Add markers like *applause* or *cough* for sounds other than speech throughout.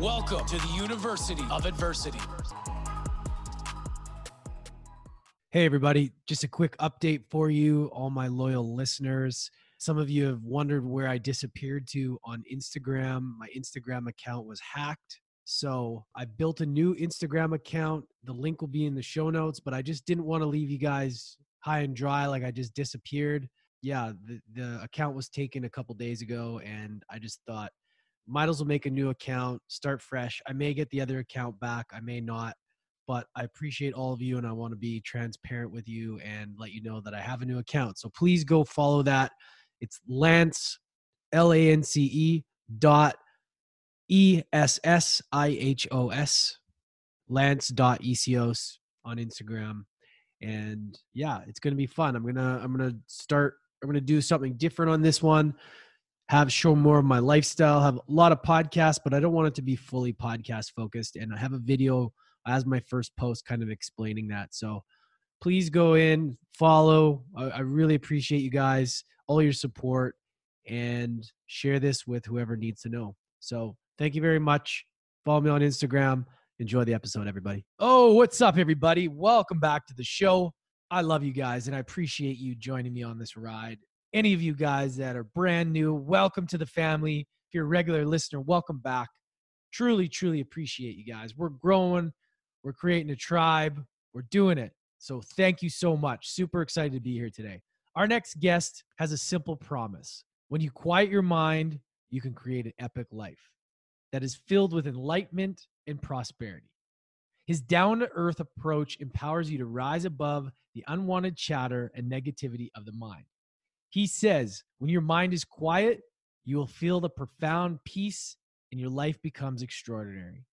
Welcome to the University of Adversity. Hey, everybody. Just a quick update for you, all my loyal listeners. Some of you have wondered where I disappeared to on Instagram. My Instagram account was hacked. So I built a new Instagram account. The link will be in the show notes, but I just didn't want to leave you guys high and dry like I just disappeared. Yeah, the, the account was taken a couple days ago, and I just thought, might as well make a new account, start fresh. I may get the other account back, I may not but I appreciate all of you and I want to be transparent with you and let you know that I have a new account. So please go follow that. It's Lance, L A N C E dot E S S I H O S, Lance dot Essihos on Instagram. And yeah, it's gonna be fun. I'm gonna I'm gonna start I'm gonna do something different on this one. Have show more of my lifestyle, have a lot of podcasts, but I don't want it to be fully podcast focused. And I have a video as my first post kind of explaining that. So please go in, follow. I, I really appreciate you guys, all your support, and share this with whoever needs to know. So thank you very much. Follow me on Instagram. Enjoy the episode, everybody. Oh, what's up, everybody? Welcome back to the show. I love you guys and I appreciate you joining me on this ride. Any of you guys that are brand new, welcome to the family. If you're a regular listener, welcome back. Truly, truly appreciate you guys. We're growing, we're creating a tribe. We're doing it. So thank you so much. Super excited to be here today. Our next guest has a simple promise. When you quiet your mind, you can create an epic life that is filled with enlightenment and prosperity. His down to earth approach empowers you to rise above the unwanted chatter and negativity of the mind. He says, when your mind is quiet, you will feel the profound peace and your life becomes extraordinary.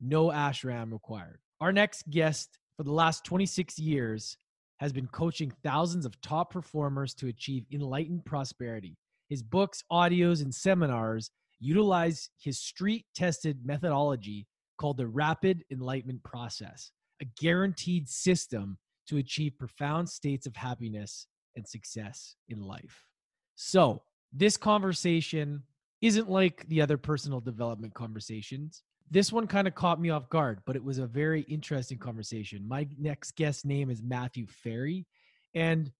No ashram required. Our next guest for the last 26 years has been coaching thousands of top performers to achieve enlightened prosperity. His books, audios, and seminars utilize his street tested methodology called the Rapid Enlightenment Process, a guaranteed system to achieve profound states of happiness and success in life. So, this conversation isn't like the other personal development conversations. This one kind of caught me off guard, but it was a very interesting conversation. My next guest name is Matthew Ferry, and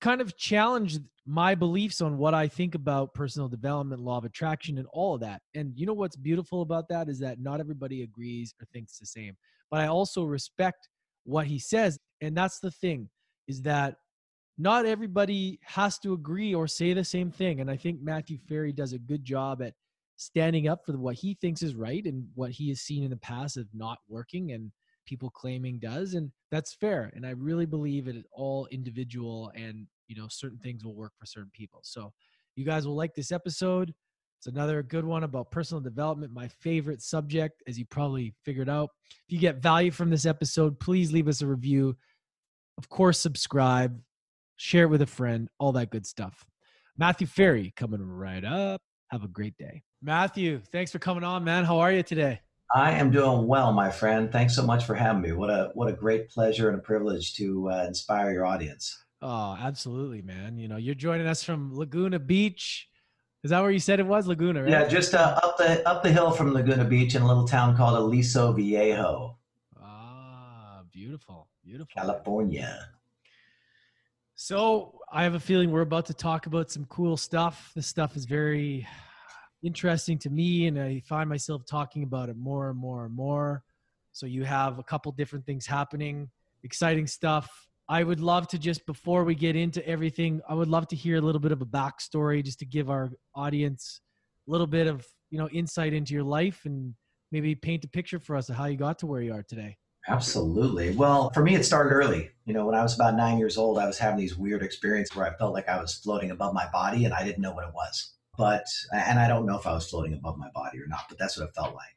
kind of challenged my beliefs on what I think about personal development, law of attraction, and all of that. And you know what's beautiful about that is that not everybody agrees or thinks the same. But I also respect what he says. And that's the thing is that not everybody has to agree or say the same thing. And I think Matthew Ferry does a good job at standing up for what he thinks is right and what he has seen in the past of not working and people claiming does. And that's fair. And I really believe it is all individual and, you know, certain things will work for certain people. So you guys will like this episode. It's another good one about personal development, my favorite subject, as you probably figured out. If you get value from this episode, please leave us a review. Of course, subscribe, share it with a friend, all that good stuff. Matthew Ferry coming right up. Have a great day. Matthew, thanks for coming on, man. How are you today? I am doing well, my friend. Thanks so much for having me. What a what a great pleasure and a privilege to uh, inspire your audience. Oh, absolutely, man. You know, you're joining us from Laguna Beach. Is that where you said it was? Laguna, right? Yeah, just uh, up the up the hill from Laguna Beach in a little town called Aliso Viejo, Ah, beautiful. Beautiful. California. So I have a feeling we're about to talk about some cool stuff. This stuff is very interesting to me, and I find myself talking about it more and more and more. So you have a couple different things happening, exciting stuff. I would love to just before we get into everything, I would love to hear a little bit of a backstory just to give our audience a little bit of you know insight into your life and maybe paint a picture for us of how you got to where you are today. Absolutely. Well, for me, it started early. You know, when I was about nine years old, I was having these weird experiences where I felt like I was floating above my body and I didn't know what it was. But, and I don't know if I was floating above my body or not, but that's what it felt like.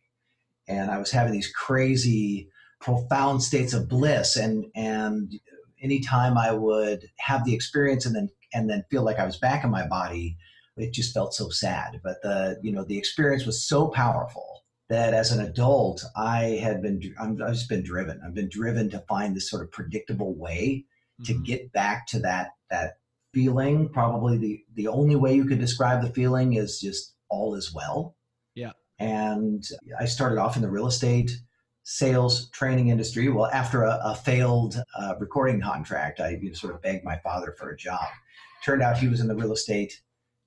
and I was having these crazy, profound states of bliss. And and anytime I would have the experience and then and then feel like I was back in my body, it just felt so sad. But the you know the experience was so powerful that as an adult I had been I've just been driven. I've been driven to find this sort of predictable way mm-hmm. to get back to that that feeling. Probably the the only way you could describe the feeling is just all is well. Yeah. And I started off in the real estate sales training industry. Well, after a, a failed uh, recording contract, I you know, sort of begged my father for a job. Turned out he was in the real estate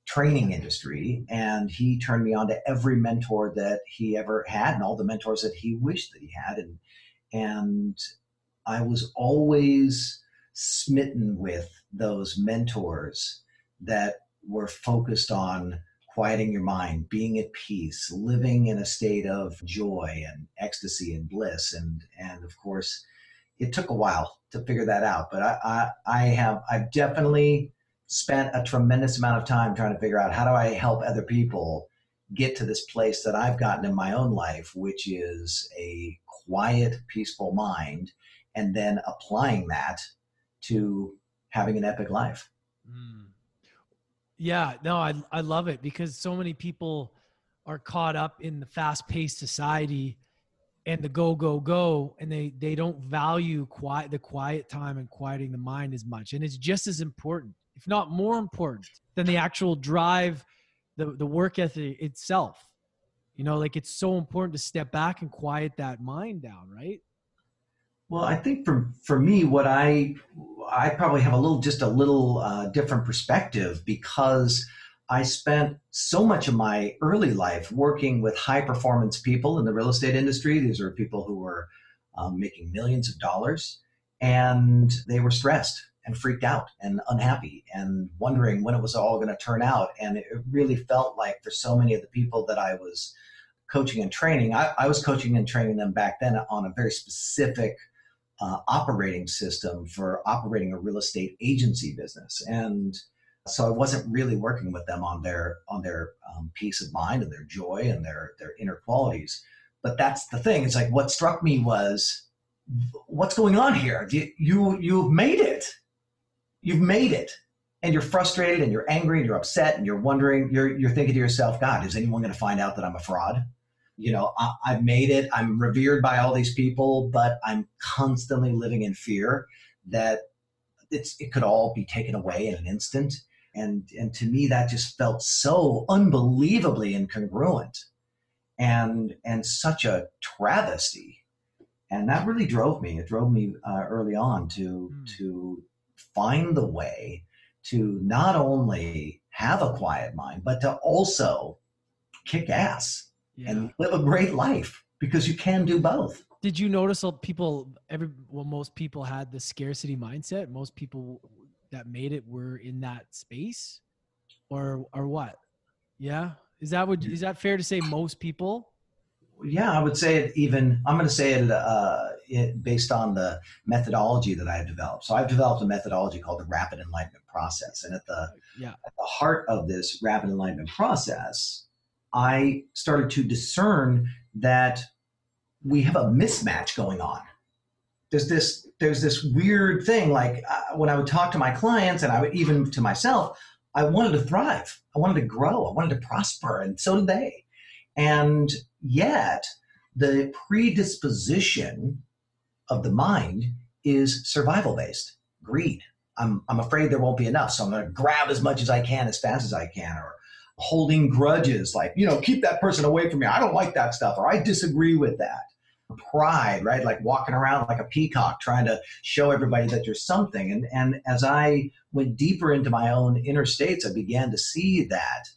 training industry, and he turned me on to every mentor that he ever had, and all the mentors that he wished that he had, and and I was always smitten with those mentors that were focused on quieting your mind, being at peace, living in a state of joy and ecstasy and bliss. And and of course, it took a while to figure that out. But I I, I have I've definitely spent a tremendous amount of time trying to figure out how do I help other people get to this place that I've gotten in my own life, which is a quiet, peaceful mind, and then applying that to having an epic life. Mm. Yeah, no, I I love it because so many people are caught up in the fast-paced society and the go go go and they they don't value quiet the quiet time and quieting the mind as much and it's just as important if not more important than the actual drive the the work ethic itself. You know like it's so important to step back and quiet that mind down right? Well, I think for for me, what I I probably have a little just a little uh, different perspective because I spent so much of my early life working with high performance people in the real estate industry. These are people who were um, making millions of dollars, and they were stressed and freaked out and unhappy and wondering when it was all going to turn out. And it really felt like for so many of the people that I was coaching and training, I, I was coaching and training them back then on a very specific uh, operating system for operating a real estate agency business. And so i wasn't really working with them on their on their um, peace of mind and their joy and their their inner qualities. But that's the thing. It's like what struck me was what's going on here? You, you you've made it you've made it and you're frustrated and you're angry and you're upset and you're wondering you're you're thinking to yourself god is anyone going to find out that i'm a fraud you know, I, I've made it. I'm revered by all these people, but I'm constantly living in fear that it's it could all be taken away in an instant. And and to me, that just felt so unbelievably incongruent, and and such a travesty. And that really drove me. It drove me uh, early on to mm. to find the way to not only have a quiet mind, but to also kick ass yeah. and live a great life because you can do both. Did you notice people every well most people had the scarcity mindset? Most people that made it were in that space or or what? Yeah? Is that what is that fair to say most people? Yeah, I would say it even I'm going to say it, uh, it based on the methodology that I've developed. So I've developed a methodology called the rapid enlightenment process and at the yeah. at the heart of this rapid enlightenment process I started to discern that we have a mismatch going on. There's this there's this weird thing like uh, when I would talk to my clients and I would even to myself, I wanted to thrive. I wanted to grow. I wanted to prosper and so did they. And yet the predisposition of the mind is survival based, greed. I'm, I'm afraid there won't be enough, so I'm going to grab as much as I can as fast as I can, or holding grudges, like, you know, keep that person away from me. I don't like that stuff, or I disagree with that. Pride, right? Like walking around like a peacock trying to show everybody that you're something. And, and as I went deeper into my own inner states, I began to see that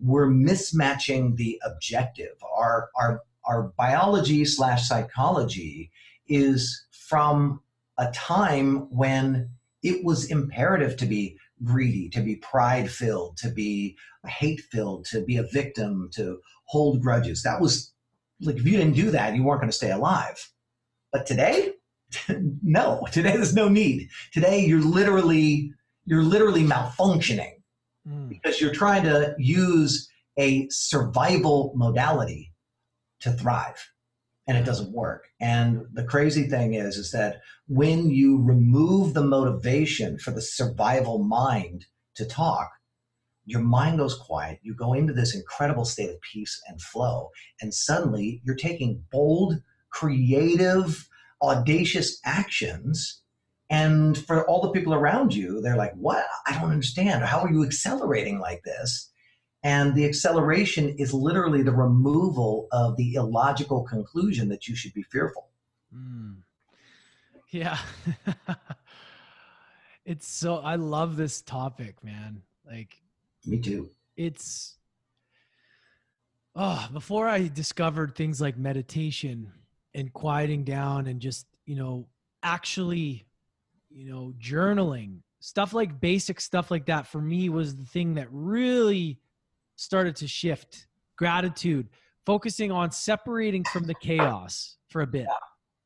we're mismatching the objective. Our, our, our biology slash psychology is from a time when it was imperative to be greedy, to be pride filled, to be hate filled, to be a victim, to hold grudges. That was like if you didn't do that, you weren't going to stay alive. But today, *laughs* no. Today there's no need. Today you're literally you're literally malfunctioning mm. because you're trying to use a survival modality to thrive. and it doesn't work. And the crazy thing is, is that when you remove the motivation for the survival mind to talk, your mind goes quiet. You go into this incredible state of peace and flow, and suddenly you're taking bold, creative, audacious actions. And for all the people around you, they're like, What? I don't understand. How are you accelerating like this? And the acceleration is literally the removal of the illogical conclusion that you should be fearful. Mm. Yeah. *laughs* it's so, I love this topic, man. Like, me too. It's, oh, before I discovered things like meditation and quieting down and just, you know, actually, you know, journaling, stuff like basic stuff like that for me was the thing that really started to shift gratitude focusing on separating from the chaos for a bit.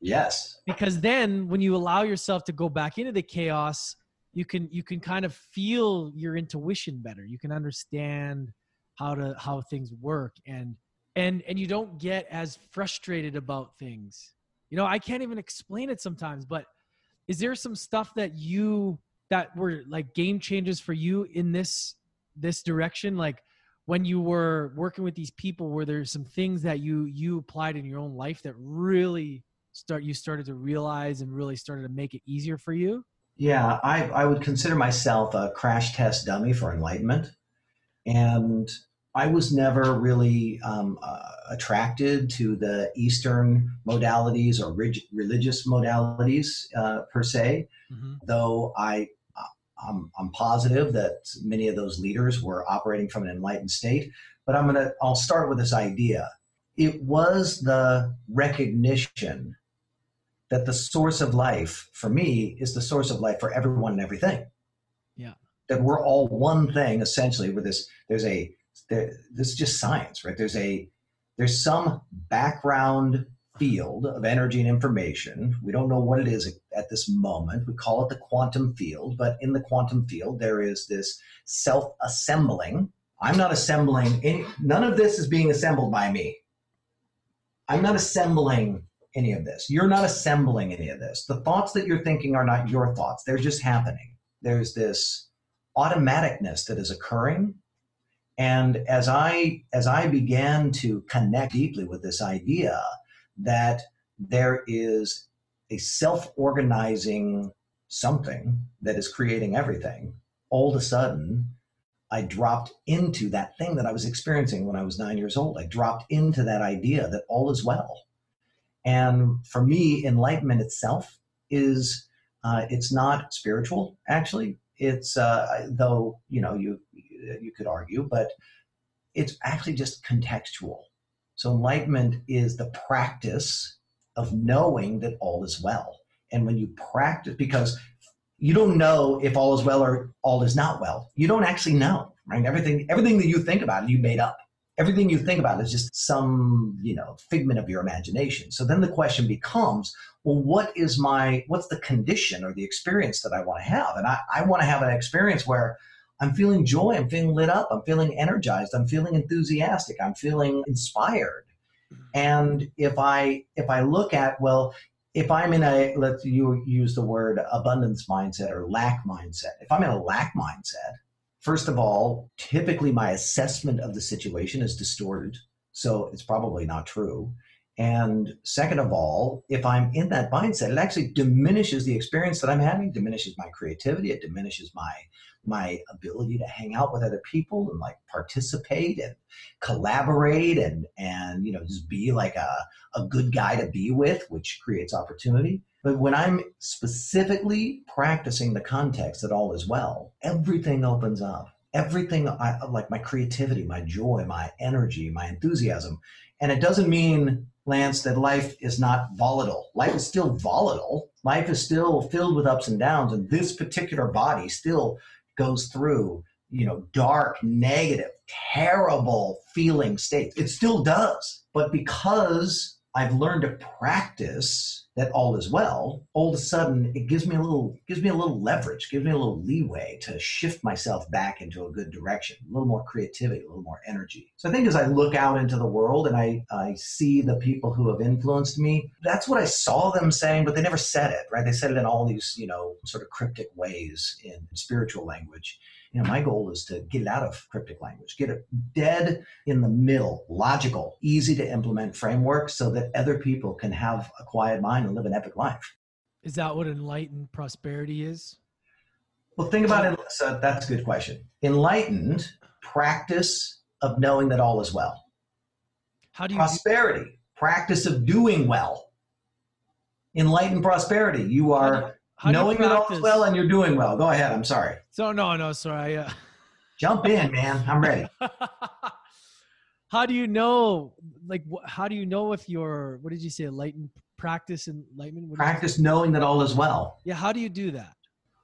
Yes. Because then when you allow yourself to go back into the chaos you can you can kind of feel your intuition better. You can understand how to how things work and and and you don't get as frustrated about things. You know i can't even explain it sometimes but is there some stuff that you that were like game changes for you in this this direction? Like when you were working with these people were there some things that you you applied in your own life that really start you started to realize and really started to make it easier for you? Yeah i i would consider myself a crash test dummy for enlightenment. And i was never really um, uh, attracted to the eastern modalities or rig- religious modalities uh, per se mm-hmm. though i I'm, I'm positive that many of those leaders were operating from an enlightened state. But I'm gonna I'll start with this idea. It was the recognition that the source of life for me is the source of life for everyone and everything. Yeah. That we're all one thing essentially. With this, there's a there, this is just science, right? There's a there's some background field of energy and information. We don't know what it is at this moment. We call it the quantum field, but in the quantum field, there is this self assembling. I'm not assembling any, none of this is being assembled by me. I'm not assembling any of this. You're not assembling any of this. The thoughts that you're thinking are not your thoughts, they're just happening. There's this automaticness that is occurring and as i as i began to connect deeply with this idea that there is a self organizing something that is creating everything, all of a sudden, I dropped into that thing that I was experiencing when I was nine years old. I dropped into that idea that all is well. And for me, enlightenment itself is uh, it's not spiritual. Actually, it's uh, though you know you you could argue, but it's actually just contextual. So enlightenment is the practice of knowing that all is well. And when you practice, because you don't know if all is well or all is not well. You don't actually know, right? Everything, everything that you think about, you made up. Everything you think about is just some, you know, figment of your imagination. So then the question becomes, well, what is my, what's the condition or the experience that I want to have? And I, I want to have an experience where I'm feeling joy. I'm feeling lit up. I'm feeling energized. I'm feeling enthusiastic. I'm feeling inspired. And if I if I look at well, if I'm in a let's you use the word abundance mindset or lack mindset. If I'm in a lack mindset, first of all, typically my assessment of the situation is distorted, so it's probably not true. And second of all, if I'm in that mindset, it actually diminishes the experience that I'm having, diminishes my creativity, it diminishes my my ability to hang out with other people and like participate and collaborate and and you know just be like a, a good guy to be with which creates opportunity. But when i'm specifically practicing the context that all is well everything opens up. Everything I, like my creativity my joy my energy my enthusiasm. And it doesn't mean lance that life is not volatile. Life is still volatile. Life is still filled with ups and downs and this particular body still goes through you know dark negative terrible feeling states. It still does but because i've learned to practice that all is well, all of a sudden it gives me a little gives me a little leverage, gives me a little leeway to shift myself back into a good direction, a little more creativity, a little more energy. So I think as I look out into the world and I, I see the people who have influenced me, that's what I saw them saying, but they never said it, right? They said it in all these, you know, sort of cryptic ways in spiritual language you know, my goal is to get it out of cryptic language, get it dead in the middle, logical, easy to implement framework so that other people can have a quiet mind and live an epic life. Is that what enlightened prosperity is? Well, think about it. So that's a good question. Enlightened practice of knowing that all is well. How do you prosperity practice of doing well? Enlightened prosperity. You are how knowing that all is well and you're doing well. Go ahead. I'm sorry. So no, no, sorry. Uh... *laughs* Jump in, man. I'm ready. *laughs* how do you know? Like, how do you know if you're? What did you say? Enlightened practice enlightenment. Practice knowing that all is well. Yeah. How do you do that?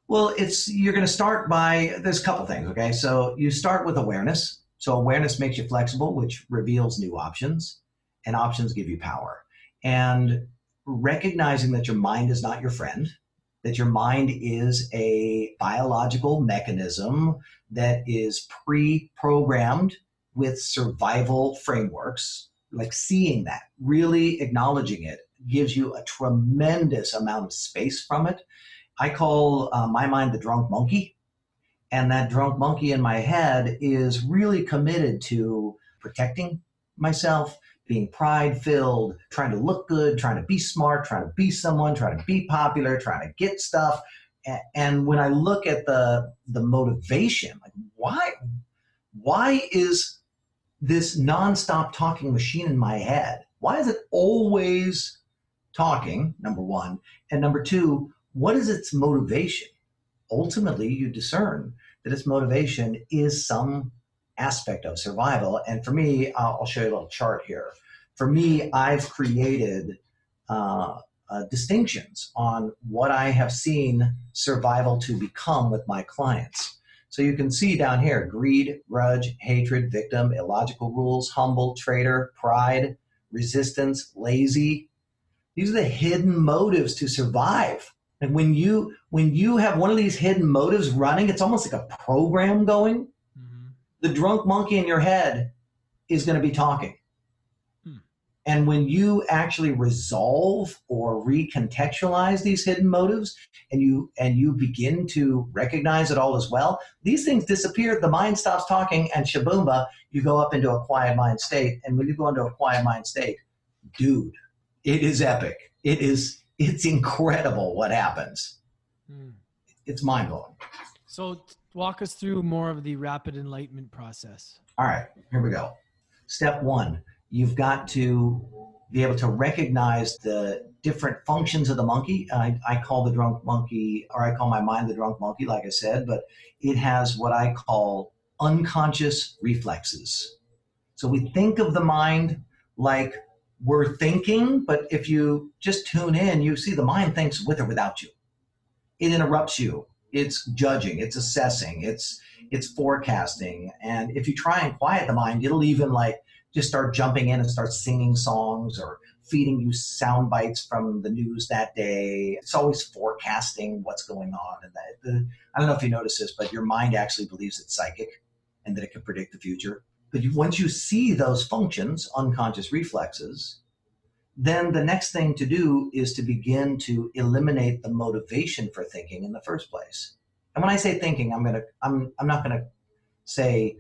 Well, it's you're going to start by there's a couple things. Okay, so you start with awareness. So awareness makes you flexible, which reveals new options, and options give you power. And recognizing that your mind is not your friend that your mind is a biological mechanism that is pre programmed with survival frameworks, like seeing that, really acknowledging it, gives you a tremendous amount of space from it. I call uh, my mind the drunk monkey. And that drunk monkey in my head is really committed to protecting myself, being pride filled, trying to look good, trying to be smart, trying to be someone, trying to be popular, trying to get stuff. And when I look at the the motivation, like why why is this nonstop talking machine in my head? Why is it always talking? Number one, and number two, what is its motivation? Ultimately, you discern that its motivation is some aspect of survival. And for me, I'll show you a little chart here. For me, I've created uh, uh, distinctions on what I have seen survival to become with my clients. So you can see down here greed, grudge, hatred, victim, illogical rules, humble, traitor, pride, resistance, lazy. These are the hidden motives to survive. And when you when you have one of these hidden motives running, it's almost like a program going the drunk monkey in your head is going to be talking. Hmm. And when you actually resolve or recontextualize these hidden motives and you and you begin to recognize it all as well, these things disappear, the mind stops talking and shaboomba, you go up into a quiet mind state. And when you go into a quiet mind state, dude, it is epic. It is it's incredible what happens. Hmm. It's mind blowing. So walk us through more of the rapid enlightenment process. All right, here we go. Step one you've got to be able to recognize the different functions of the monkey. I, I, call the drunk monkey, or I call my mind the drunk monkey, like I said, but it has what I call unconscious reflexes. So we think of the mind like we're thinking, but if you just tune in, you see the mind thinks with or without you. It interrupts you it's judging, it's assessing, it's it's forecasting. And if you try and quiet the mind, it'll even like just start jumping in and start singing songs or feeding you sound bites from the news that day. It's always forecasting what's going on. And that, the, I don't know if you notice this, but your mind actually believes it's psychic and that it can predict the future. But once you see those functions, unconscious reflexes, then the next thing to do is to begin to eliminate the motivation for thinking in the first place. And when I say thinking, I'm gonna I'm I'm not gonna say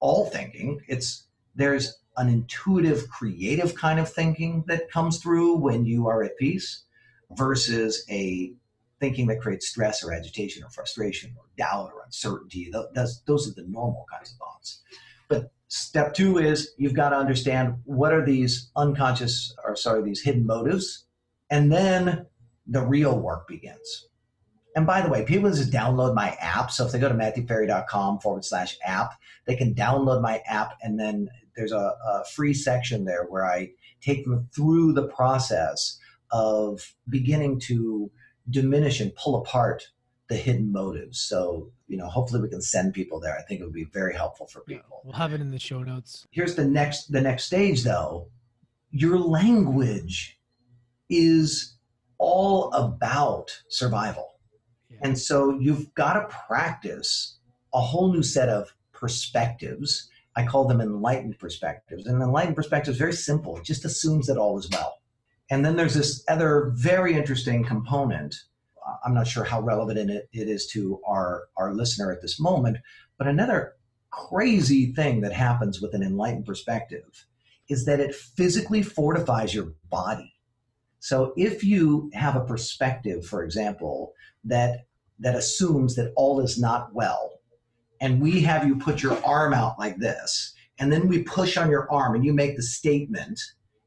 all thinking. It's there's an intuitive, creative kind of thinking that comes through when you are at peace versus a thinking that creates stress or agitation or frustration or doubt or uncertainty. Those, those are the normal kinds of thoughts. But Step two is you've got to understand what are these unconscious, or sorry, these hidden motives. And then the real work begins. And by the way, people just download my app. So if they go to matthewferry.com forward slash app, they can download my app. And then there's a, a free section there where I take them through the process of beginning to diminish and pull apart the hidden motives. So, you know, hopefully we can send people there. I think it would be very helpful for people. We'll have it in the show notes. Here's the next the next stage though. Your language is all about survival. Yeah. And so you've got to practice a whole new set of perspectives. I call them enlightened perspectives. And enlightened perspective is very simple. It just assumes that all is well. And then there's this other very interesting component. I'm not sure how relevant it, is to our, our listener at this moment, but another crazy thing that happens with an enlightened perspective is that it physically fortifies your body. So if you have a perspective, for example, that that assumes that all is not well, and we have you put your arm out like this, and then we push on your arm and you make the statement,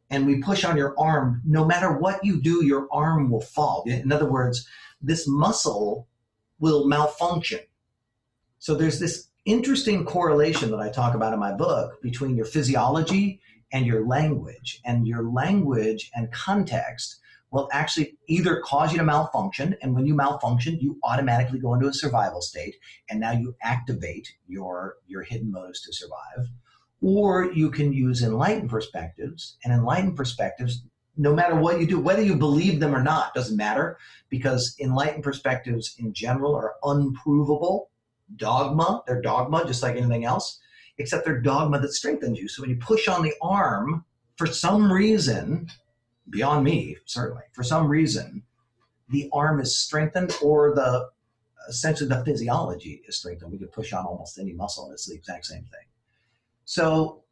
and we push on your arm, no matter what you do, your arm will fall. In other words, this muscle will malfunction. So there's this interesting correlation that I talk about in my book between your physiology and your language. And your language and context will actually either cause you to malfunction. And when you malfunction, you automatically go into a survival state. And now you activate your, your hidden motives to survive. Or you can use enlightened perspectives. And enlightened perspectives, no matter what you do, whether you believe them or not, doesn't matter because enlightened perspectives in general are unprovable dogma. They're dogma, just like anything else, except they're dogma that strengthens you. So when you push on the arm, for some reason, beyond me, certainly, for some reason, the arm is strengthened or the essentially the physiology is strengthened. We could push on almost any muscle, and it's the exact same thing. So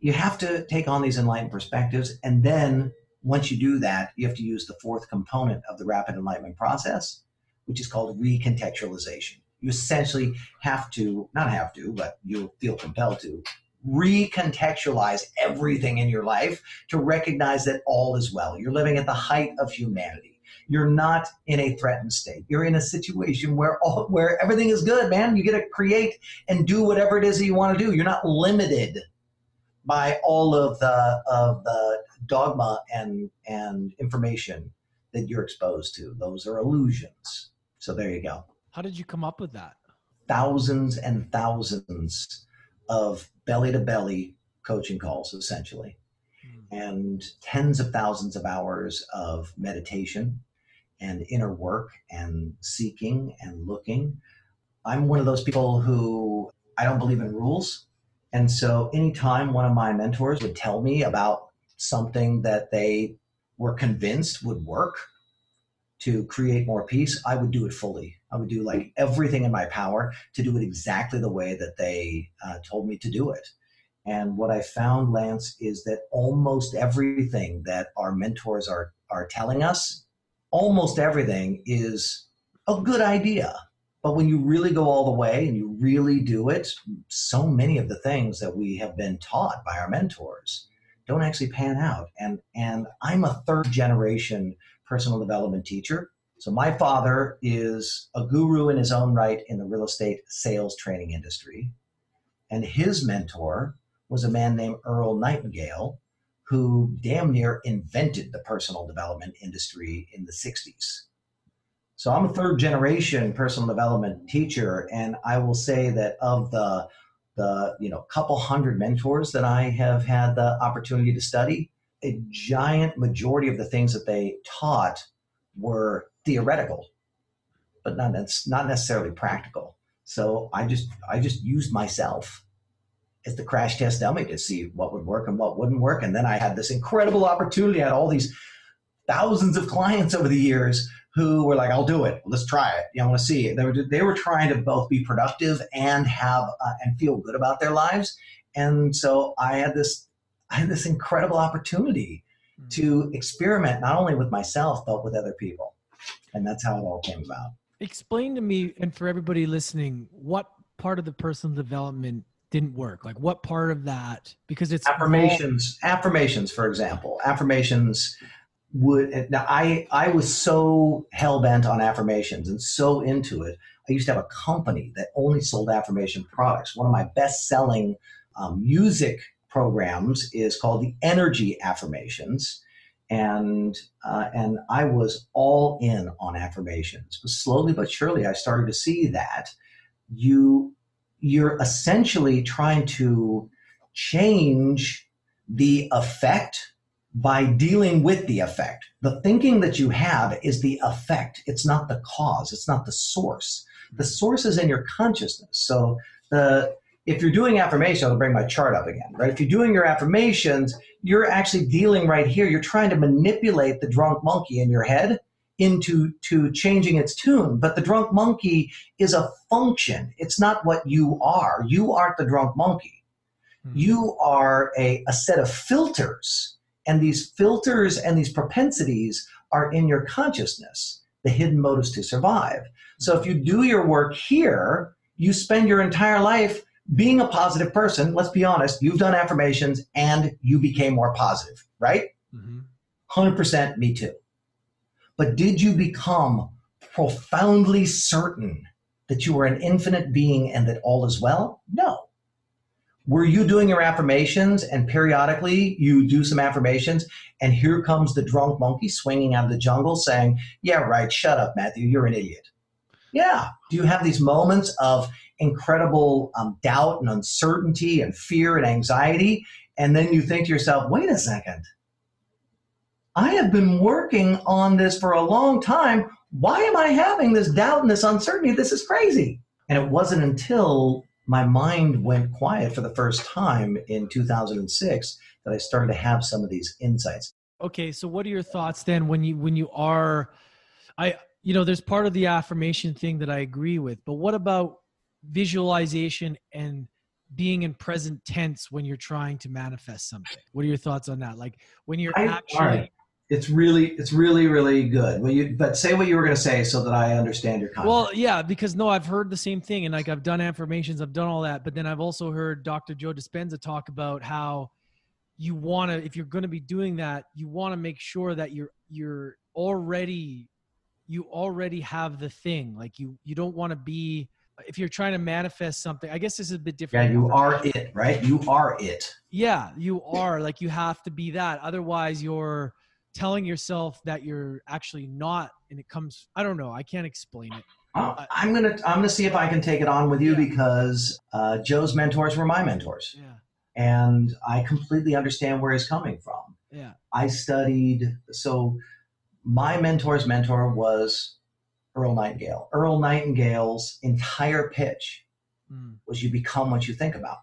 you have to take on these enlightened perspectives, and then once you do that, you have to use the fourth component of the rapid enlightenment process, which is called recontextualization you essentially have to, not have to, but you feel compelled to, recontextualize everything in your life to recognize that all is well. You're living at the height of humanity. You're not in a threatened state. You're in a situation where all, where everything is good, man. You get to create and do whatever it is that you want to do. You're not limited by all of the of the dogma and and information that you're exposed to. Those are illusions. So there you go. How did you come up with that? Thousands and thousands of belly to belly coaching calls, essentially, mm. and tens of thousands of hours of meditation and inner work and seeking and looking. I'm one of those people who I don't believe in rules. And so anytime one of my mentors would tell me about something that they were convinced would work to create more peace, I would do it fully. I would do like everything in my power to do it exactly the way that they uh, told me to do it. And what I found, Lance, is that almost everything that our mentors are, are telling us, almost everything is a good idea. But when you really go all the way and you really do it, so many of the things that we have been taught by our mentors don't actually pan out. And, and I'm a third generation personal development teacher. So my father is a guru in his own right in the real estate sales training industry. And his mentor was a man named Earl Nightingale, who damn near invented the personal development industry in the 60s. So I'm a third generation personal development teacher, and I will say that of the the you know couple hundred mentors that I have had the opportunity to study, a giant majority of the things that they taught were theoretical, but not not necessarily practical. So I just I just used myself as the crash test dummy to see what would work and what wouldn't work. And then I had this incredible opportunity. I had all these thousands of clients over the years who were like, "I'll do it. Let's try it. You know, I want to see it." They were they were trying to both be productive and have uh, and feel good about their lives. And so I had this I had this incredible opportunity mm-hmm. to experiment not only with myself but with other people and that's how it all came about. Explain to me and for everybody listening, what part of the personal development didn't work? Like what part of that? Because it's affirmations. All- affirmations, for example, affirmations would now I I was so hell bent on affirmations and so into it. I used to have a company that only sold affirmation products. One of my best selling um, music programs is called the Energy Affirmations and uh, and I was all in on affirmations. But slowly but surely, I started to see that you you're essentially trying to change the effect by dealing with the effect. The thinking that you have is the effect. It's not the cause. It's not the source. The source is in your consciousness. So the if you're doing affirmations, I'll bring my chart up again, right? If you're doing your affirmations, you're actually dealing right here. You're trying to manipulate the drunk monkey in your head into to changing its tune. But the drunk monkey is a function. It's not what you are. You aren't the drunk monkey. Mm-hmm. You are a, a set of filters. And these filters and these propensities are in your consciousness, the hidden motives to survive. So if you do your work here, you spend your entire life being a positive person. Let's be honest, you've done affirmations and you became more positive, right? Mm-hmm. 100% me too. But did you become profoundly certain that you were an infinite being and that all is well? No. Were you doing your affirmations and periodically you do some affirmations and here comes the drunk monkey swinging out of the jungle saying, Yeah, right, shut up, Matthew, you're an idiot. Yeah. Do you have these moments of incredible um, doubt and uncertainty and fear and anxiety? And then you think to yourself, Wait a second. I have been working on this for a long time. Why am I having this doubt and this uncertainty? This is crazy. And it wasn't until my mind went quiet for the first time in 2006 that I started to have some of these insights. Okay, so what are your thoughts then when you when you are I you know there's part of the affirmation thing that I agree with, but what about visualization and being in present tense when you're trying to manifest something? What are your thoughts on that? Like when you're I, actually it's really it's really really good. Well you but say what you were going to say so that i understand your content well yeah because no i've heard the same thing and like i've done affirmations i've done all that but then i've also heard dr joe dispenza talk about how you want to if you're going to be doing that you want to make sure that you're you're already you already have the thing. Like you you don't want to be if you're trying to manifest something i guess this is a bit different. Yeah you are it right? You are it. Yeah you are. Like you have to be that. Otherwise you're telling yourself that you're actually not and it comes i don't know i can't explain it uh, i'm gonna i'm gonna see if i can take it on with you yeah. because uh, joe's mentors were my mentors. Yeah. And i completely understand where he's coming from. Yeah. I studied so my mentor's mentor was earl nightingale. Earl nightingale's entire pitch mm. was you become what you think about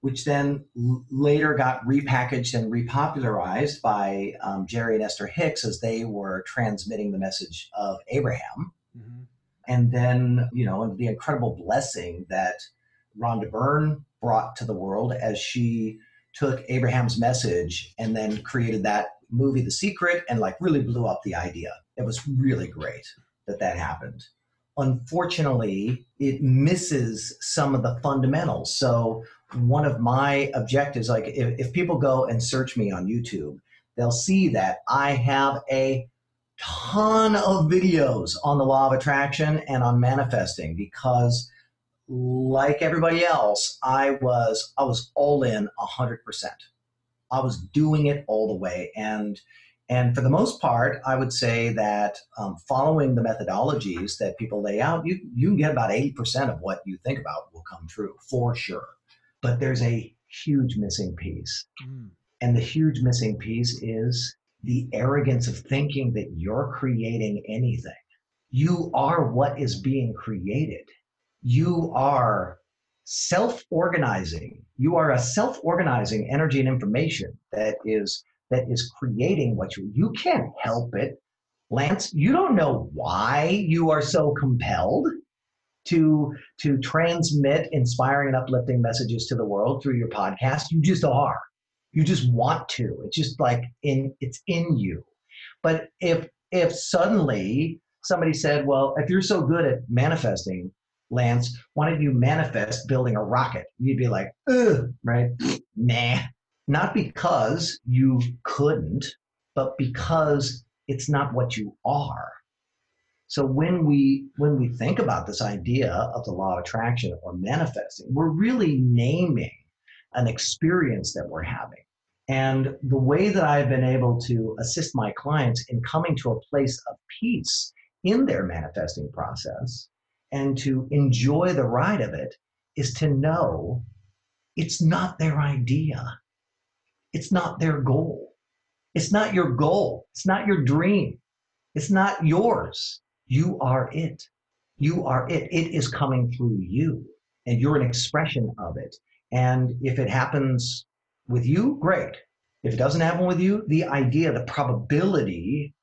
which then l- later got repackaged and repopularized by um, Jerry and Esther Hicks as they were transmitting the message of Abraham. Mm-hmm. And then, you know, the incredible blessing that Rhonda Byrne brought to the world as she took Abraham's message and then created that movie, The Secret, and like really blew up the idea. It was really great that that happened. Unfortunately, it misses some of the fundamentals. So one of my objectives, like if, if people go and search me on YouTube, they'll see that I have a ton of videos on the law of attraction and on manifesting because like everybody else, I was I was all in hundred percent. I was doing it all the way, and and for the most part, I would say that um, following the methodologies that people lay out, you you can get about eighty percent of what you think about will come true for sure. But there's a huge missing piece. Mm. And the huge missing piece is the arrogance of thinking that you're creating anything. You are what is being created. You are self organizing. You are a self organizing energy and information that is that is creating what you you can't help it lance you don't know why you are so compelled to to transmit inspiring and uplifting messages to the world through your podcast. You just are. You just want to. It's just like in it's in you. But if if suddenly somebody said well if you're so good at manifesting lance why don't you manifest building a rocket? You'd be like Ugh, right? Nah. Not because you couldn't but because it's not what you are so when we when we think about this idea of the law of attraction or manifesting, we're really naming an experience that we're having. And the way that I've been able to assist my clients in coming to a place of peace in their manifesting process and to enjoy the ride of it is to know it's not their idea. It's not their goal. It's not your goal. It's not your dream. It's not yours. You are it. You are it. It is coming through you, and you're an expression of it. And if it happens with you, great. If it doesn't happen with you, the idea, the probability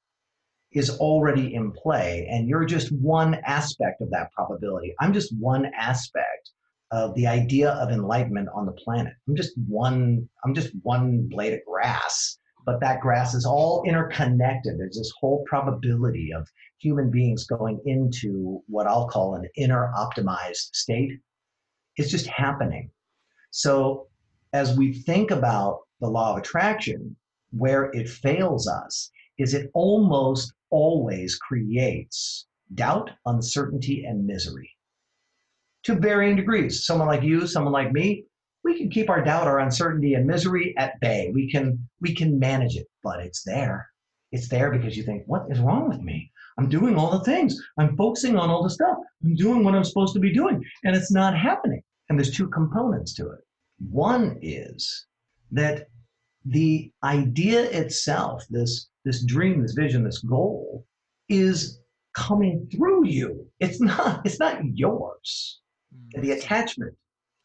is already in play, and you're just one aspect of that probability. I'm just one aspect of the idea of enlightenment on the planet. I'm just one. I'm just one blade of grass, but that grass is all interconnected. There's this whole probability of human beings going into what I'll call an inner optimized state. It's just happening. So as we think about the law of attraction, where it fails us is it almost always creates doubt, uncertainty, and misery to varying degrees. Someone like you, someone like me, we can keep our doubt, our uncertainty, and misery at bay. We can we can manage it, but it's there. It's there because you think, what is wrong with me? I'm doing all the things. I'm focusing on all the stuff. I'm doing what I'm supposed to be doing, and it's not happening. And there's two components to it. One is that the idea itself, this this dream, this vision, this goal, is coming through you. It's not, it's not yours. Mm. The attachment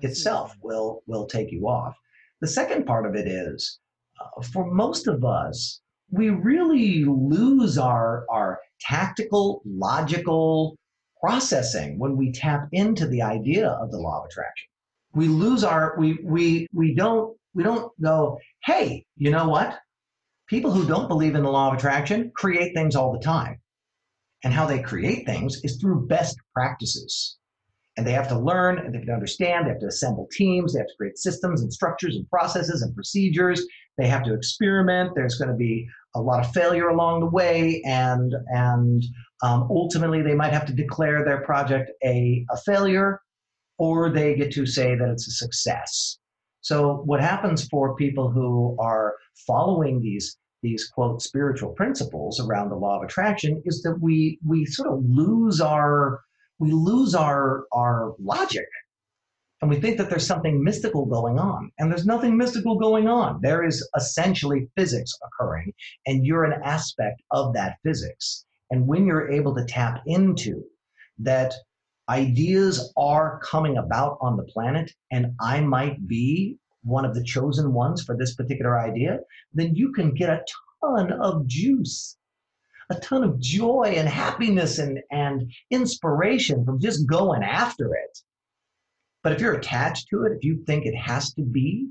itself will will take you off. The second part of it is, uh, for most of us, we really lose our our tactical, logical processing when we tap into the idea of the law of attraction. We lose our we we we don't we don't go, hey, you know what? People who don't believe in the law of attraction create things all the time. And how they create things is through best practices. And they have to learn and they have to understand, they have to assemble teams, they have to create systems and structures and processes and procedures. They have to experiment. There's going to be a lot of failure along the way, and and um, ultimately they might have to declare their project a, a failure, or they get to say that it's a success. So what happens for people who are following these these quote spiritual principles around the law of attraction is that we we sort of lose our we lose our our logic and we think that there's something mystical going on. And there's nothing mystical going on. There is essentially physics occurring and you're an aspect of that physics. And when you're able to tap into that ideas are coming about on the planet and i might be one of the chosen ones for this particular idea, then you can get a ton of juice, a ton of joy and happiness and, and inspiration from just going after it. But if you're attached to it, if you think it has to be,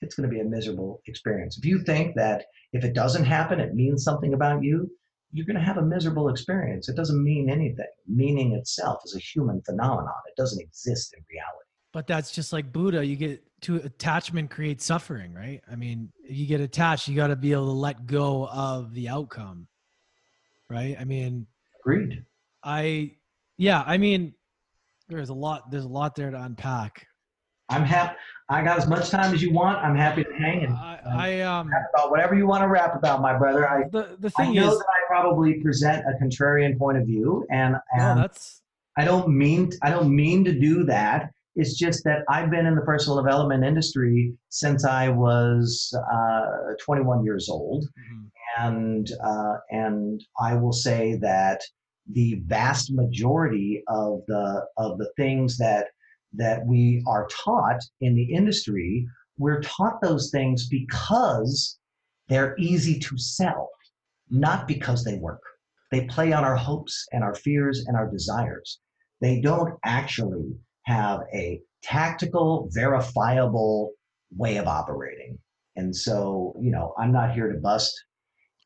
it's going to be a miserable experience. If you think that if it doesn't happen, it means something about you, you're going to have a miserable experience. It doesn't mean anything. Meaning itself is a human phenomenon, it doesn't exist in reality. But that's just like Buddha. You get to attachment creates suffering, right? I mean, you get attached, you got to be able to let go of the outcome, right? I mean, agreed. I, yeah, I mean, there's a lot, there's a lot there to unpack. I'm happy. I got as much time as you want. I'm happy to hang and I, I um about whatever you want to rap about, my brother. I the, the thing I know is, that I probably present a contrarian point of view, and and no, that's I don't mean I don't mean to do that. It's just that I've been in the personal development industry since I was uh, 21 years old, mm-hmm. And uh, and I will say that the vast majority of the of the things that that we are taught in the industry, we're taught those things because they're easy to sell, not because they work. They play on our hopes and our fears and our desires. They don't actually have a tactical, verifiable way of operating. And so, you know, I'm not here to bust.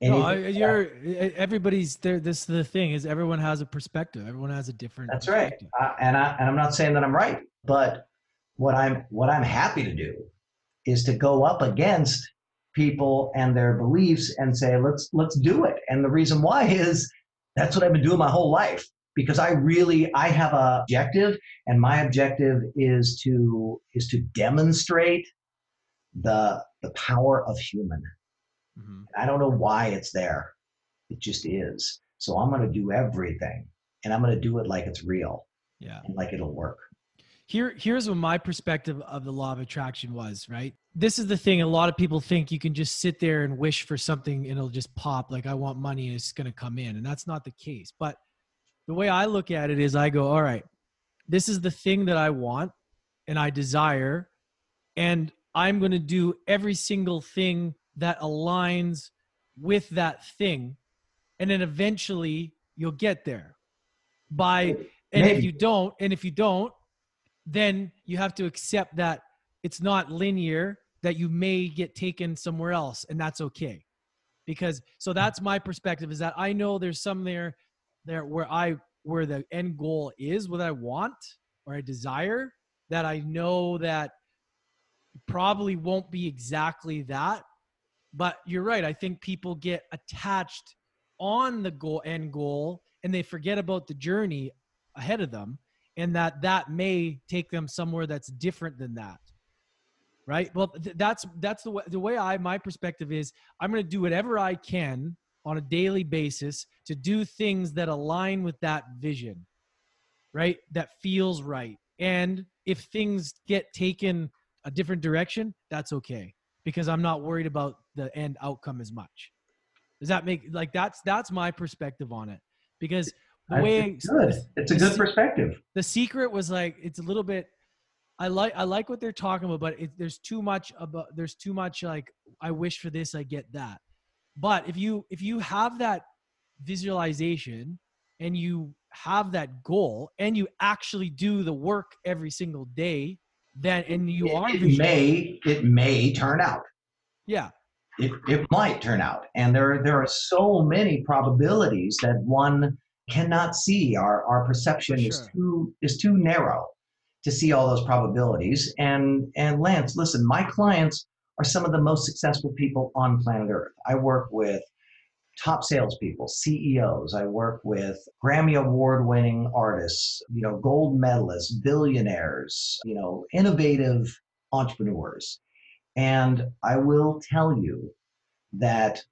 No, you're everybody's there. This is the thing is everyone has a perspective. Everyone has a different. That's right. Uh, and I and I'm not saying that I'm right, but what I'm what I'm happy to do is to go up against people and their beliefs and say let's let's do it. And the reason why *laughs* is that's what I've been doing my whole life because I really I have a objective and my objective is to is to demonstrate the the power of human. Mm-hmm. I don't know why it's there. It just is. So I'm going to do everything and I'm going to do it like it's real. Yeah. And like it'll work. here here's what my perspective of the law of attraction was right this is the thing a lot of people think you can just sit there and wish for something and it'll just pop like i want money and it's going to come in and that's not the case but the way i look at it is i go all right this is the thing that i want and i desire and i'm going to do every single thing that aligns with that thing and then eventually you'll get there. By and if you don't and if you don't then you have to accept that it's not linear that you may get taken somewhere else and that's okay. Because so that's my perspective is that i know there's some there there where i where the end goal is what i want or i desire that i know that probably won't be exactly that but you're right i think people get attached on the goal end goal and they forget about the journey ahead of them and that that may take them somewhere that's different than that right? Well th- that's that's the way the way i my perspective is i'm going to do whatever i can on a daily basis to do things that align with that vision right? That feels right. And if things get taken a different direction that's okay because i'm not worried about the end outcome as much does that make like that's that's my perspective on it because the I- way it's good. It's a good perspective. the secret was like it's a little bit i like i like what they're talking about but it, there's too much about there's too much like i wish for this i get that but if you if you have that visualization and you have that goal and you actually do the work every single day then and you it, are it may it may turn out. yeah It, it might turn out, and there there are so many probabilities that one cannot see. Our our perception For is too is too narrow to see all those probabilities. And and Lance, listen, my clients are some of the most successful people on planet Earth. I work with top salespeople, CEOs. I work with Grammy award winning artists, you know, gold medalists, billionaires, you know, innovative entrepreneurs. And I will tell you that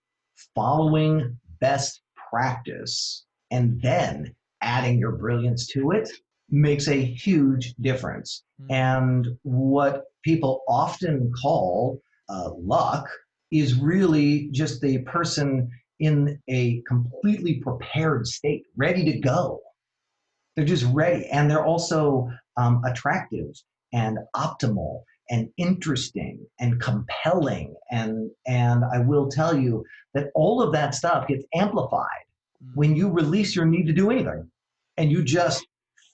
following best practice and then adding your brilliance to it makes a huge difference. Mm. And what people often call uh, luck is really just the person in a completely prepared state, ready to go. They're just ready. And they're also um, attractive and optimal and interesting and compelling. And, and I will tell you that all of that stuff gets amplified Mm. when you release your need to do anything and you just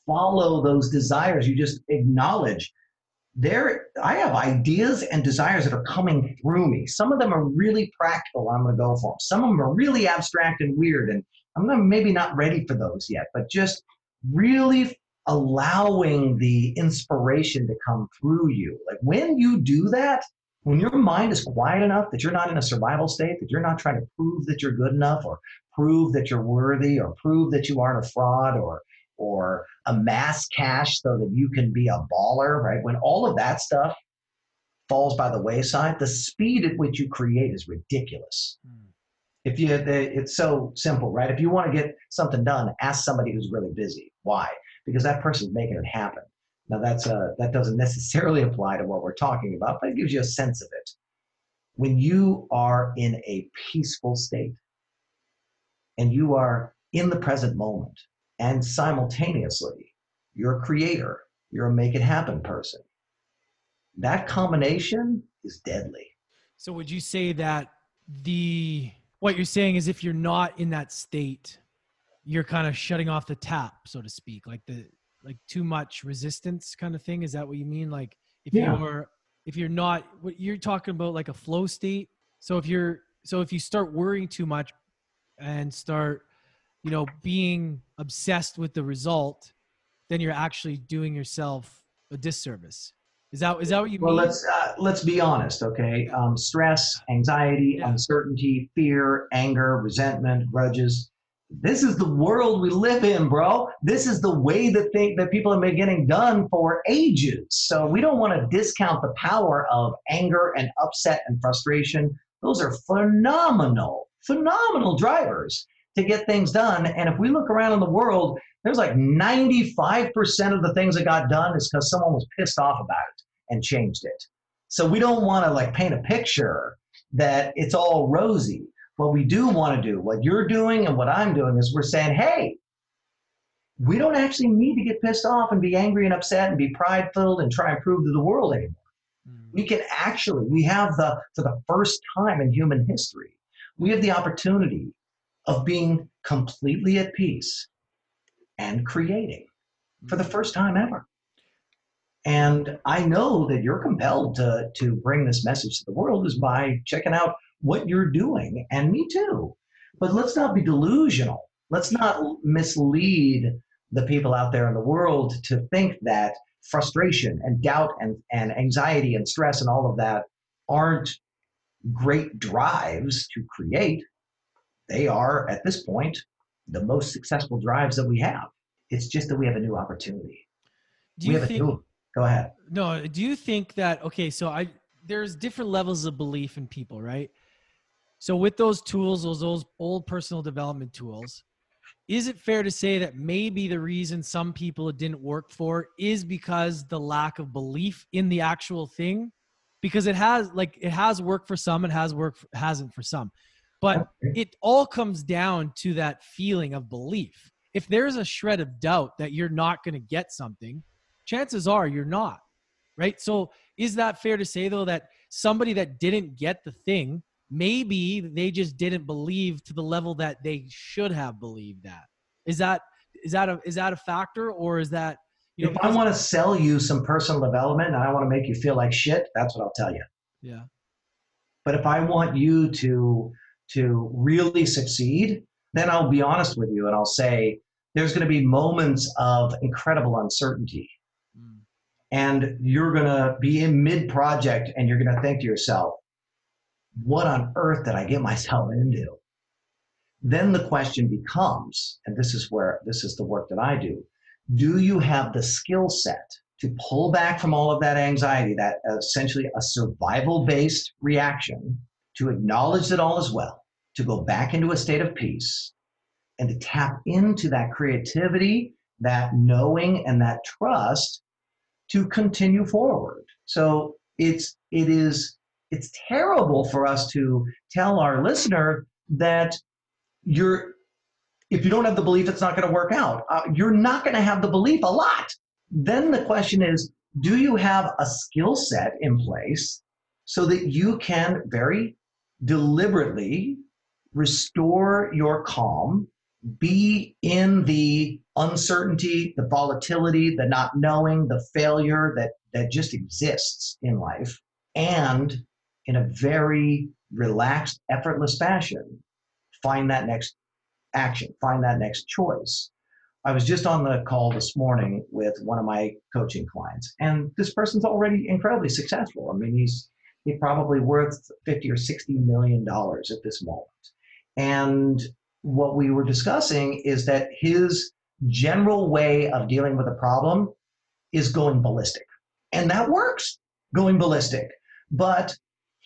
follow those desires, you just acknowledge there I have ideas and desires that are coming through me. Some of them are really practical, I'm gonna go for them. Some of them are really abstract and weird, and I'm not, maybe not ready for those yet, but just really allowing the inspiration to come through you. Like when you do that, when your mind is quiet enough that you're not in a survival state, that you're not trying to prove that you're good enough or prove that you're worthy or prove that you aren't a fraud or or amass cash so that you can be a baller, right? When all of that stuff falls by the wayside, the speed at which you create is ridiculous. Mm. If you, it's so simple, right? If you want to get something done, ask somebody who's really busy. Why? Because that person's making it happen. Now that's uh, that doesn't *laughs* necessarily apply to what we're talking about, but it gives you a sense of it. When you are in a peaceful state and you are in the present moment and simultaneously you're a creator, you're a make it happen person, that combination is deadly. So would you say that the what you're saying is if you're not in that state, you're kind of shutting off the tap, so to speak, like the like too much resistance kind of thing? Is that what you mean? Like if Yeah. you're if you're not what you're talking about like a flow state. So if you're so if you start worrying too much and start you know being obsessed with the result, then you're actually doing yourself a disservice. Is that is that what you Well, mean? let's uh, let's be honest, okay? Um, stress, anxiety, Yeah. uncertainty, fear, anger, resentment, grudges. This is the world we live in, bro. This is the way that think that people have been getting done for ages. So we don't want to discount the power of anger and upset and frustration. Those are phenomenal, phenomenal drivers to get things done. And if we look around in the world, there's like 95% of the things that got done is because someone was pissed off about it and changed it. So we don't want to like paint a picture that it's all rosy. What we do want to do, what you're doing and what I'm doing is we're saying, hey, we don't actually need to get pissed off and be angry and upset and be pride filled and try and prove to the world anymore. Mm. We can actually, we have the, for the first time in human history, we have the opportunity of being completely at peace and creating for the mm. first time ever. And I know that you're compelled to, to bring this message to the world is by checking out what you're doing, and me too. But let's not be delusional. Let's not mislead the people out there in the world to think that frustration and doubt and, and anxiety and stress and all of that aren't great drives to create. They are, at this point, the most successful drives that we have. It's just that we have a new opportunity. Do you think, new, go ahead. No, do you think that, okay, so I, there's different levels of belief in people, right? So with those tools, those, those old personal development tools, is it fair to say that maybe the reason some people it didn't work for is because the lack of belief in the actual thing? Because it has like it has worked for some it has worked hasn't for some. But it all comes down to that feeling of belief. If there's a shred of doubt that you're not going to get something chances are you're not right? So is that fair to say though that somebody that didn't get the thing maybe they just didn't believe to the level that they should have believed that. Is that is that a is that a factor or is that you know, if i want to sell you some personal development and i want to make you feel like shit that's what i'll tell you. Yeah. But if i want you to to really succeed then i'll be honest with you and i'll say there's going to be moments of incredible uncertainty. Mm. and you're going to be in mid project and you're going to think to yourself what on earth did I get myself into? Then the question becomes, and this is where this is the work that I do, do you have the skill set to pull back from all of that anxiety, that essentially a survival based reaction, to acknowledge that all is well, to go back into a state of peace, and to tap into that creativity, that knowing, and that trust to continue forward. So it's it is it's terrible for us to tell our listener that you're if you don't have the belief it's not going to work out. Uh, you're not going to have the belief a lot. Then the question is do you have a skill set in place so that you can very deliberately restore your calm be in the uncertainty the volatility the not knowing the failure that that just exists in life and in a very relaxed, effortless fashion, find that next action, find that next choice. I was just on the call this morning with one of my coaching clients, and this person's already incredibly successful. I mean, he's he's probably worth 50 or 60 million dollars at this moment. And what we were discussing is that his general way of dealing with a problem is going ballistic. And that works, going ballistic. But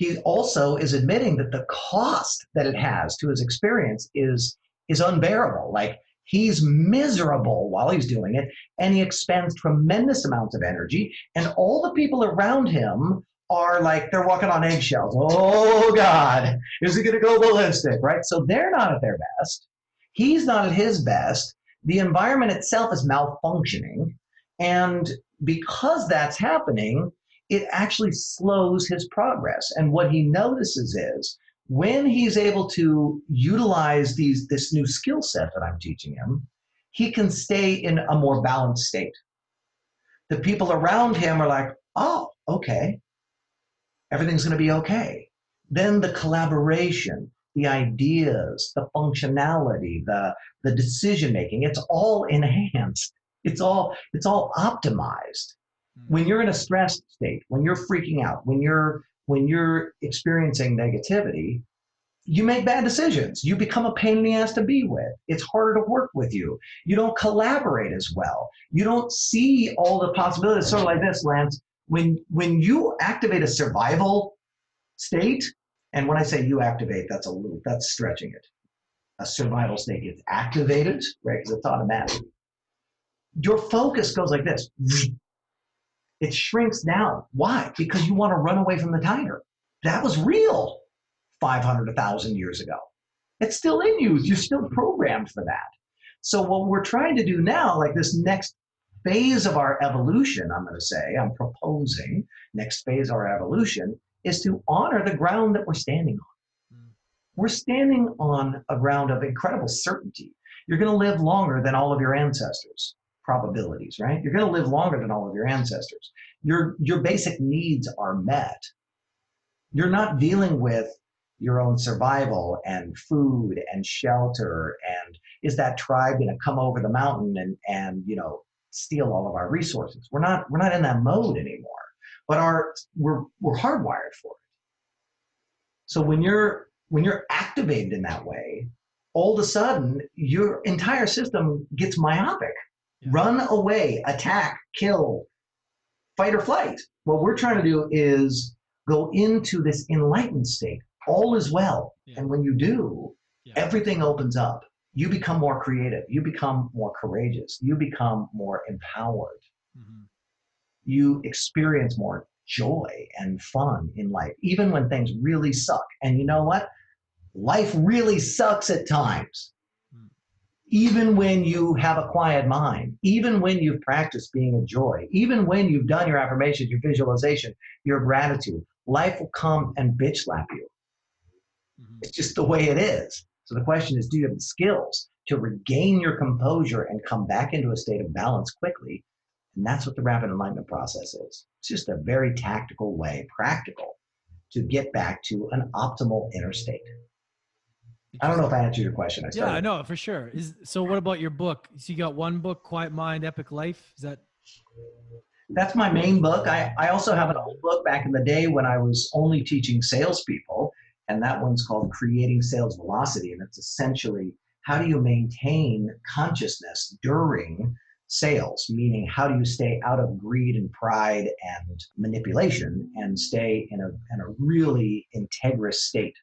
he also is admitting that the cost that it has to his experience is is unbearable. Like he's miserable while he's doing it, and he expends tremendous amounts of energy, and all the people around him are like they're walking on eggshells. Oh God, is he going to go ballistic? Right? So they're not at their best. He's not at his best. The environment itself is malfunctioning, and because that's happening, it actually slows his progress. And what he notices is when he's able to utilize these this new skill set that I'm teaching him, he can stay in a more balanced state. The people around him are like, oh, okay, everything's going to be okay. Then the collaboration, the ideas, the functionality, the, the decision making, it's all enhanced. It's all, it's all optimized Mm-hmm. when you're in a stressed state, when you're freaking out, when you're when you're experiencing negativity, you make bad decisions. You become a pain in the ass to be with. It's harder to work with you. You don't collaborate as well. You don't see all the possibilities. Sort of like this, Lance. When when you activate a survival state, and when I say you activate, that's a little that's stretching it. a survival state gets activated, right? Because it's automatic. Your focus goes like this. It shrinks down. Why? Because you want to run away from the tiger. That was real 500, 1,000 years ago. It's still in you. You're still programmed for that. So what we're trying to do now, like this next phase of our evolution, I'm going to say, I'm proposing next phase of our evolution is to honor the ground that we're standing on. Mm. We're standing on a ground of incredible certainty. You're going to live longer than all of your ancestors. Probabilities, right? You're going to live longer than all of your ancestors. Your your basic needs are met. You're not dealing with your own survival and food and shelter and is that tribe going to come over the mountain and and you know steal all of our resources we're not we're not in that mode anymore but our we're we're hardwired for it. So when you're when you're activated in that way, all of a sudden your entire system gets myopic. Yeah. Run away, attack, kill, fight or flight. What we're trying to do is go into this enlightened state. All is well. Yeah. And when you do, yeah. everything opens up. You become more creative. You become more courageous. You become more empowered. Mm-hmm you experience more joy and fun in life, even when things really suck. And you know what? Life really sucks at times. Even when you have a quiet mind, even when you've practiced being a joy, even when you've done your affirmations, your visualization, your gratitude, life will come and bitch slap you. Mm-hmm. It's just the way it is. So the question is do you have the skills to regain your composure and come back into a state of balance quickly and that's what the rapid enlightenment process is. It's just a very tactical way, practical, to get back to an optimal inner state. I don't know if I answered your question. I yeah, I know for sure. Is so. What about your book? So you got one book, Quiet Mind, Epic Life. Is that? That's my main book. I, I also have an old book back in the day when I was only teaching salespeople, and that one's called Creating Sales Velocity, and it's essentially how do you maintain consciousness during sales, meaning how do you stay out of greed and pride and manipulation and stay in a, in a really integrous state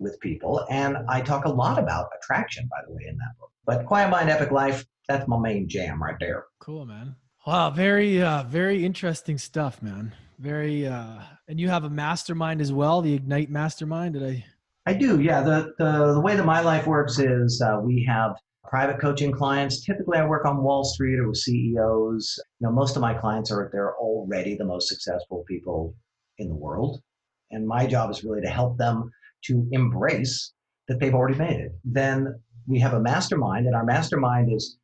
with people. And I talk a lot about attraction, by the way, in that book. But Quiet Mind, Epic Life, that's my main jam right there. Cool, man. Wow, very, uh, very interesting stuff, man. Very, uh, and you have a mastermind as well, the Ignite Mastermind. Did I? I do, yeah. The the, the way that my life works is uh, we have private coaching clients. Typically, I work on Wall Street or with CEOs. You know, most of my clients are they're already the most successful people in the world, and my job is really to help them to embrace that they've already made it. Then we have a mastermind, and our mastermind is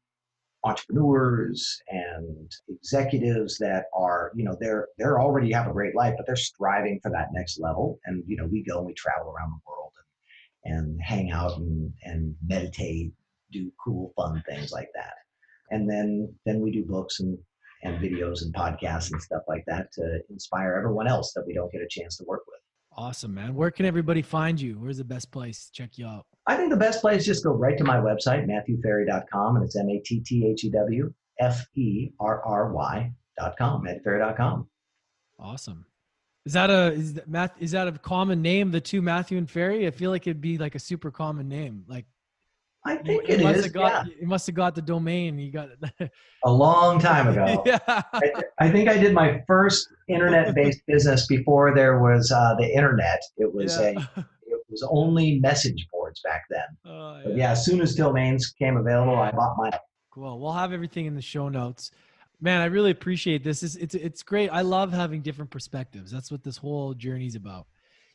entrepreneurs and executives that are you know they're they're already have a great life but they're striving for that next level and you know we go and we travel around the world and, and hang out and, and meditate do cool, fun things like that. And then then we do books and and videos and podcasts and stuff like that to inspire everyone else that we don't get a chance to work with. Awesome, man. Where can everybody find you? Where's the best place to check you out? I think the best place is just go right to my website, matthewferry.com, and it's M A T T H E W F E R R Y.com, matthewferry.com. Awesome. Is that a is that Math is that a common name, the two Matthew and Ferry? I feel like it'd be like a super common name. Like I think it is. Got, yeah. You must have got the domain. You got it a long *laughs* time ago. yeah. I, I, think I did my first internet-based *laughs* business before there was uh, the internet. It was yeah. a it was only message boards back then. Oh, yeah. Yeah, as soon as domains came available, I bought mine. Cool. We'll have everything in the show notes. Man, I really appreciate this. It's, it's it's great. I love having different perspectives. That's what this whole journey's about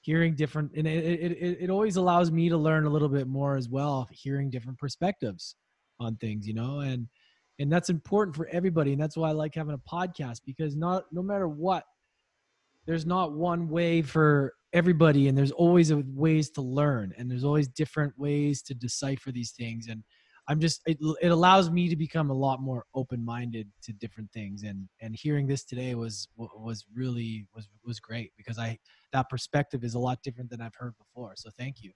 hearing different and it, it, it, always allows me to learn a little bit more as well hearing different perspectives on things you know and and that's important for everybody and that's why i like having a podcast because not no matter what there's not one way for everybody and there's always ways to learn and there's always different ways to decipher these things and I'm just it, it allows me to become a lot more open minded to different things and and hearing this today was was really was was great because I that perspective is a lot different than I've heard before. So thank you.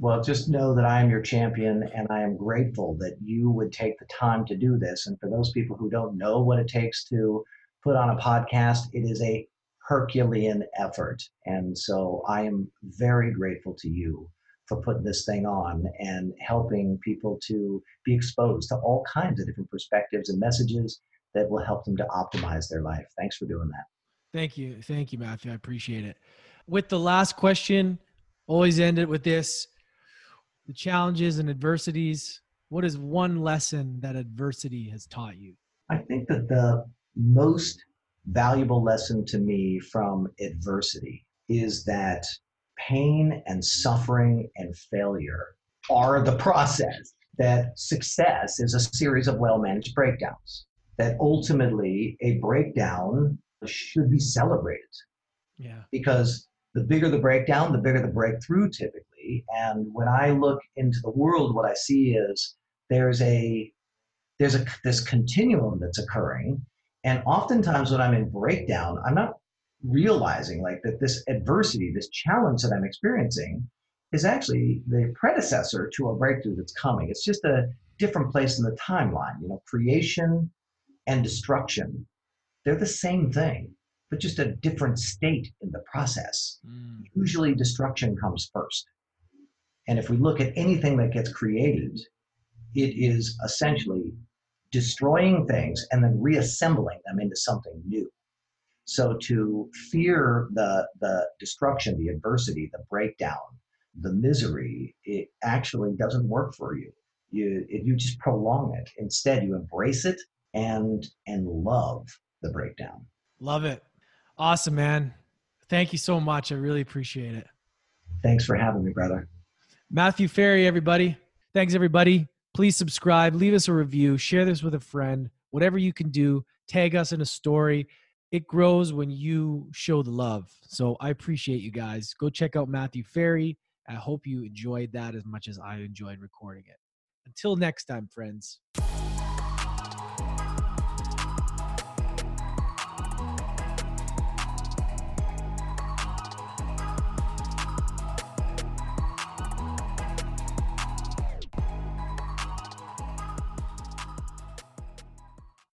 Well, just know that I am your champion and I am grateful that you would take the time to do this. And for those people who don't know what it takes to put on a podcast, it is a Herculean effort. And so I am very grateful to you for putting this thing on and helping people to be exposed to all kinds of different perspectives and messages that will help them to optimize their life. Thanks for doing that. Thank you. Thank you, Matthew. I appreciate it. With the last question, always end it with this the challenges and adversities. What is one lesson that adversity has taught you? I think that the most valuable lesson to me from adversity is that pain and suffering and failure are the process, that success is a series of well managed breakdowns, that ultimately a breakdown should be celebrated. Yeah. Because the bigger the breakdown, the bigger the breakthrough typically. And when I look into the world, what I see is there's a there's a this continuum that's occurring. And oftentimes when I'm in breakdown, I'm not realizing like that this adversity, this challenge that I'm experiencing is actually the predecessor to a breakthrough that's coming. It's just a different place in the timeline. You know, creation and destruction, they're the same thing, but just a different state in the process. Mm. Usually destruction comes first. And if we look at anything that gets created, it is essentially destroying things and then reassembling them into something new. So to fear the the destruction, the adversity, the breakdown, the misery, it actually doesn't work for you. You you just prolong it. Instead, you embrace it and and love the breakdown. Love it. Awesome, man. Thank you so much. I really appreciate it. Thanks for having me, brother. Matthew Ferry, everybody. Thanks, everybody. Please subscribe, leave us a review, share this with a friend, whatever you can do. Tag us in a story it grows when you show the love. So I appreciate you guys. Go check out Matthew Ferry. I hope you enjoyed that as much as I enjoyed recording it. Until next time, friends.